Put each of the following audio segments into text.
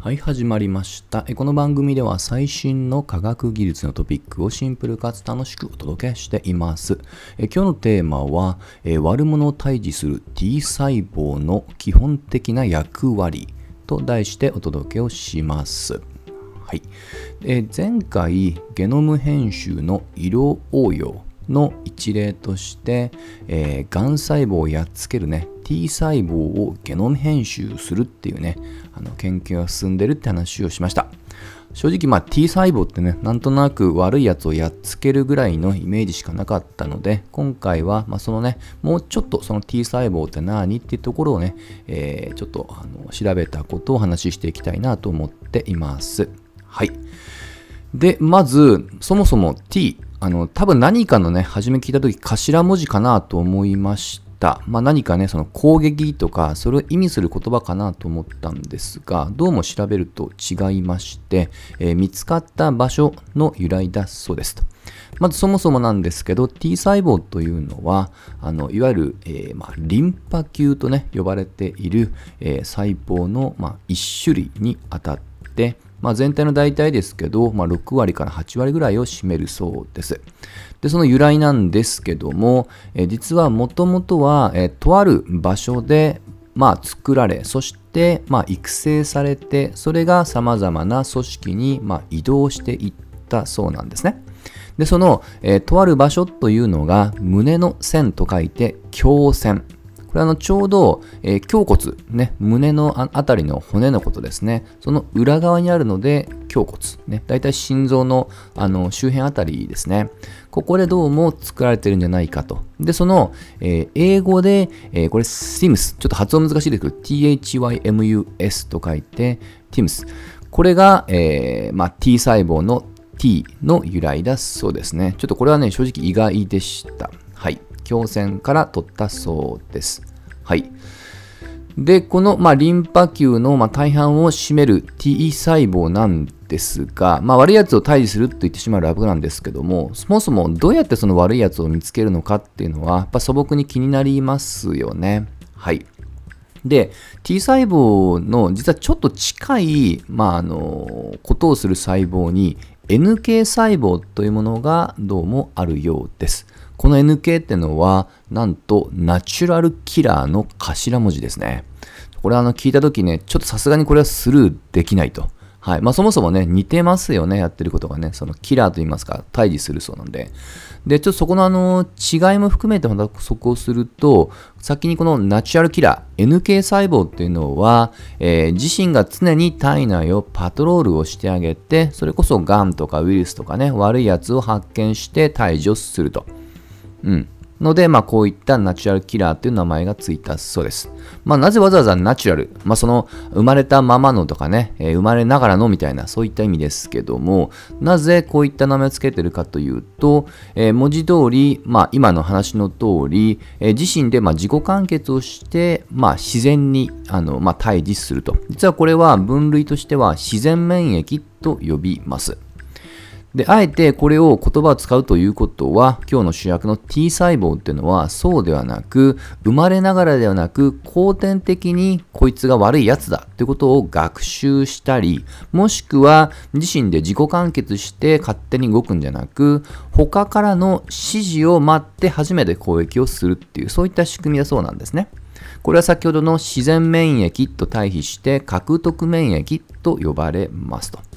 はい、始まりました。この番組では最新の科学技術のトピックをシンプルかつ楽しくお届けしています。今日のテーマは、悪者を退治する T 細胞の基本的な役割と題してお届けをします。はい、前回ゲノム編集の色応用の一例として、えー、がん細胞をやっつけるね T 細胞をゲノム編集するっていうねあの研究が進んでるって話をしました。正直まあ T 細胞ってねなんとなく悪いやつをやっつけるぐらいのイメージしかなかったので今回はまそのねもうちょっとその T 細胞って何っていうところをね、えー、ちょっとあの調べたことをお話ししていきたいなと思っています。はい。でまずそもそも T あの、多分何かのね、初め聞いたとき頭文字かなと思いました。まあ何かね、その攻撃とか、それを意味する言葉かなと思ったんですが、どうも調べると違いまして、えー、見つかった場所の由来だそうですと。まずそもそもなんですけど、T 細胞というのは、あのいわゆる、えー、まあ、リンパ球とね、呼ばれている、えー、細胞の、まあ、一種類にあたって、まあ、全体の大体ですけど、まあ、6割から8割ぐらいを占めるそうです。で、その由来なんですけども、え実はもともとは、えとある場所で、まあ、作られ、そして、まあ、育成されて、それが様々な組織に、まあ、移動していったそうなんですね。で、その、え、とある場所というのが、胸の線と書いて、胸線。これあのちょうど、えー、胸骨、ね、胸のあたりの骨のことですね。その裏側にあるので、胸骨、ね、だいたい心臓のあの周辺あたりですね。ここでどうも作られてるんじゃないかと。で、その、えー、英語で、えー、これ SIMS、ちょっと発音難しいですけど、THYMUS と書いて TIMS。これが、えーまあ、T 細胞の T の由来だそうですね。ちょっとこれはね、正直意外でした。はい。胸腺から取ったそうです。はい。で、この、まあ、リンパ球の、まあ、大半を占める T 細胞なんですが、まあ、悪いやつを退治すると言ってしまう楽なんですけども、そもそもどうやってその悪いやつを見つけるのかっていうのは、やっぱ素朴に気になりますよね。はい。で、T 細胞の実はちょっと近い、まあ、あの、ことをする細胞に NK 細胞というものがどうもあるようです。この NK ってのは、なんと、ナチュラルキラーの頭文字ですね。これあの聞いたときね、ちょっとさすがにこれはスルーできないと。はい。まあそもそもね、似てますよね、やってることがね。そのキラーと言いますか、退治するそうなんで。で、ちょっとそこのあの、違いも含めて補足をすると、先にこのナチュラルキラー、NK 細胞っていうのは、えー、自身が常に体内をパトロールをしてあげて、それこそ癌とかウイルスとかね、悪いやつを発見して退治をすると。うん。ので、まあ、こういったナチュラルキラーという名前がついたそうです。まあ、なぜわざわざナチュラル？まあ、その、生まれたままのとかね、えー、生まれながらのみたいな、そういった意味ですけども、なぜこういった名前をつけてるかというと、えー、文字通り、まあ、今の話の通り、えー、自身で、まあ、自己完結をして、まあ、自然に、あの、まあ、退治すると。実はこれは分類としては自然免疫と呼びます。で、あえてこれを言葉を使うということは、今日の主役の T 細胞っていうのはそうではなく、生まれながらではなく、後天的にこいつが悪いやつだってことを学習したり、もしくは自身で自己完結して勝手に動くんじゃなく、他からの指示を待って初めて攻撃をするっていう、そういった仕組みだそうなんですね。これは先ほどの自然免疫と対比して獲得免疫と呼ばれますと。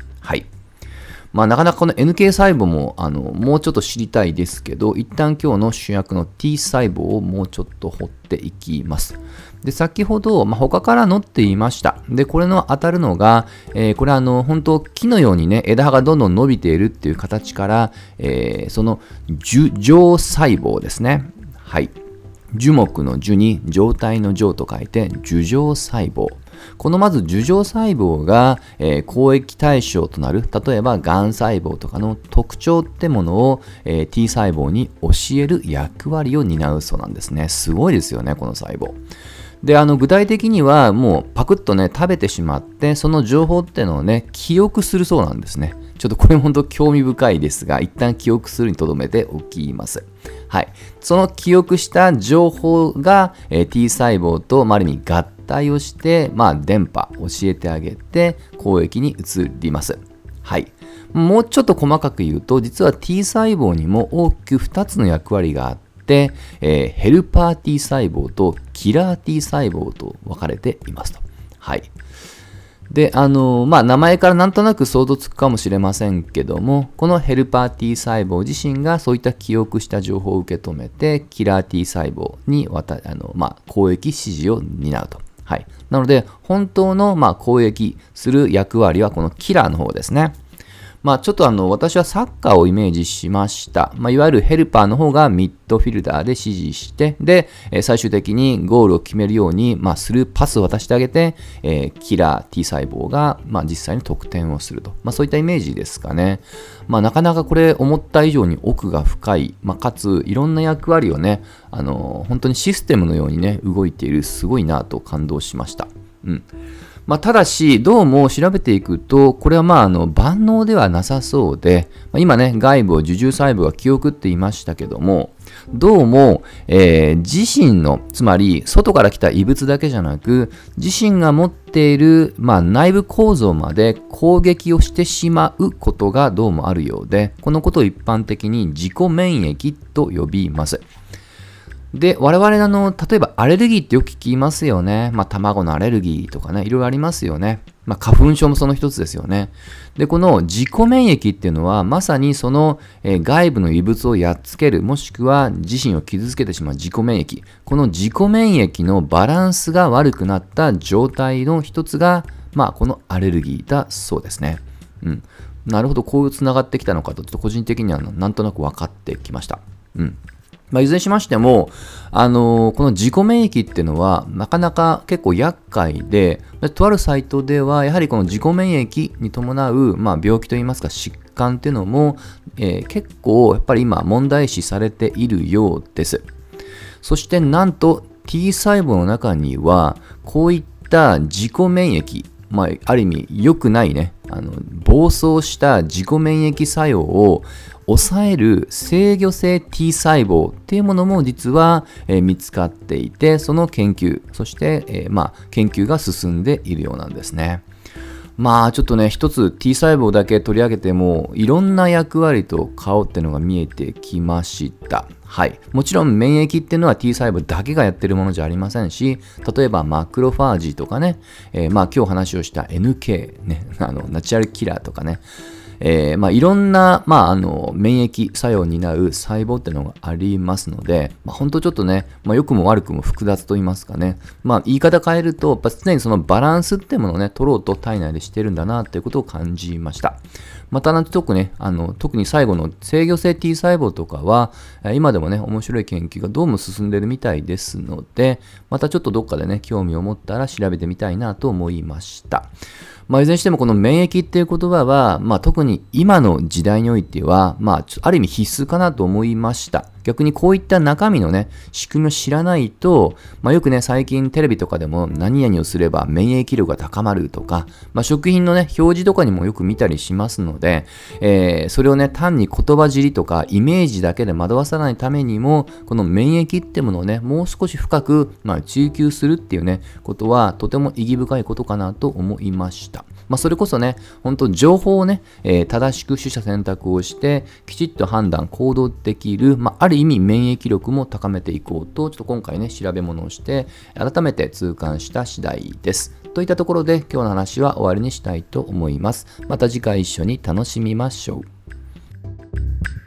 まあ、なかなかこの NK 細胞もあのもうちょっと知りたいですけど、一旦今日の主役の T 細胞をもうちょっと掘っていきます。で、先ほど、まあ、他からのって言いました。で、これの当たるのが、えー、これはあの、本当木のようにね、枝葉がどんどん伸びているっていう形から、えー、その樹状細胞ですね。はい。樹木の樹に状態の状と書いて樹状細胞。このまず樹状細胞が、えー、攻撃対象となる例えばがん細胞とかの特徴ってものを、えー、T 細胞に教える役割を担うそうなんですね。すごいですよねこの細胞。であの具体的にはもうパクッとね食べてしまってその情報ってのをね記憶するそうなんですね。ちょっとこれも本当興味深いですが一旦記憶するにとどめておきます。はい、その記憶した情報が、えー、T 細胞と、まあ、ある意味合対をして、まあ、電波教えてあげて攻撃に移ります。はい。もうちょっと細かく言うと、実は T 細胞にも大きく2つの役割があって、えー、ヘルパー T 細胞とキラー T 細胞と分かれていますと。はい。で、あの、まあ、名前からなんとなく想像つくかもしれませんけども、このヘルパー T 細胞自身がそういった記憶した情報を受け止めて、キラー T 細胞に渡あの、まあ、攻撃指示を担うと。はい。なので、本当の、まあ、攻撃する役割はこのキラーの方ですね。まあ、ちょっとあの、私はサッカーをイメージしました。まあ、いわゆるヘルパーの方がミッドフィルダーで指示して、で、最終的にゴールを決めるように、まあ、するパスを渡してあげて、えー、キラー T 細胞が、まあ、実際に得点をすると。まあ、そういったイメージですかね。まあ、なかなかこれ思った以上に奥が深い、まあ、かついろんな役割をね、あのー、本当にシステムのようにね、動いている、すごいなと感動しました。うん。まあ、ただし、どうも調べていくと、これはまああの万能ではなさそうで、まあ、今ね、外部を受重細胞が記憶って言いましたけども、どうも、えー、自身の、つまり外から来た異物だけじゃなく、自身が持っている、まあ、内部構造まで攻撃をしてしまうことがどうもあるようで、このことを一般的に自己免疫と呼びます。で、我々の、例えばアレルギーってよく聞きますよね。まあ、卵のアレルギーとかね、いろいろありますよね。まあ、花粉症もその一つですよね。で、この自己免疫っていうのは、まさにその、え、外部の異物をやっつける、もしくは自身を傷つけてしまう自己免疫。この自己免疫のバランスが悪くなった状態の一つが、まあ、このアレルギーだそうですね。うん。なるほど、こういう繋がってきたのかと、ちょっと個人的にはなんとなく分かってきました。うん。まあ、いずれにしましても、あのー、この自己免疫っていうのは、なかなか結構厄介で、とあるサイトでは、やはりこの自己免疫に伴う、まあ、病気といいますか、疾患っていうのも、えー、結構やっぱり今問題視されているようです。そしてなんと T 細胞の中には、こういった自己免疫、まあ、ある意味良くないね、あの暴走した自己免疫作用を抑える制御性 T 細胞っていうものも実は、えー、見つかっていて、その研究、そして、えー、まあ、研究が進んでいるようなんですね。まあちょっとね、一つ T 細胞だけ取り上げても、いろんな役割と顔っていうのが見えてきました。はい。もちろん免疫っていうのは T 細胞だけがやってるものじゃありませんし、例えばマクロファージとかね、えー、まあ今日話をした NK、ね、あの、ナチュラルキラーとかね、えー、まあ、いろんな、まあ、あの、免疫作用に担う細胞ってのがありますので、まあ、本当ちょっとね、まあ、良くも悪くも複雑と言いますかね、まあ、言い方変えると、やっぱ常にそのバランスってものをね、取ろうと体内でしてるんだなっていうことを感じました。またなんと特にね、あの、特に最後の制御性 T 細胞とかは、今でもね、面白い研究がどうも進んでるみたいですので、またちょっとどっかでね、興味を持ったら調べてみたいなと思いました。まあ、いずれにしてもこの免疫っていう言葉は、まあ、特に今の時代においては、まあ、ある意味必須かなと思いました。逆にこういった中身のね、仕組みを知らないと、まあ、よくね、最近テレビとかでも何々をすれば免疫力が高まるとか、まあ、食品のね、表示とかにもよく見たりしますので、えー、それをね、単に言葉尻とかイメージだけで惑わさないためにも、この免疫ってものをね、もう少し深く、まあ、追求するっていうね、ことはとても意義深いことかなと思いました。まあ、それこそね、本当情報をね、えー、正しく取捨選択をして、きちっと判断、行動できる、まあ、ある意味免疫力も高めていこうと、ちょっと今回ね、調べ物をして、改めて痛感した次第です。といったところで今日の話は終わりにしたいと思います。また次回一緒に楽しみましょう。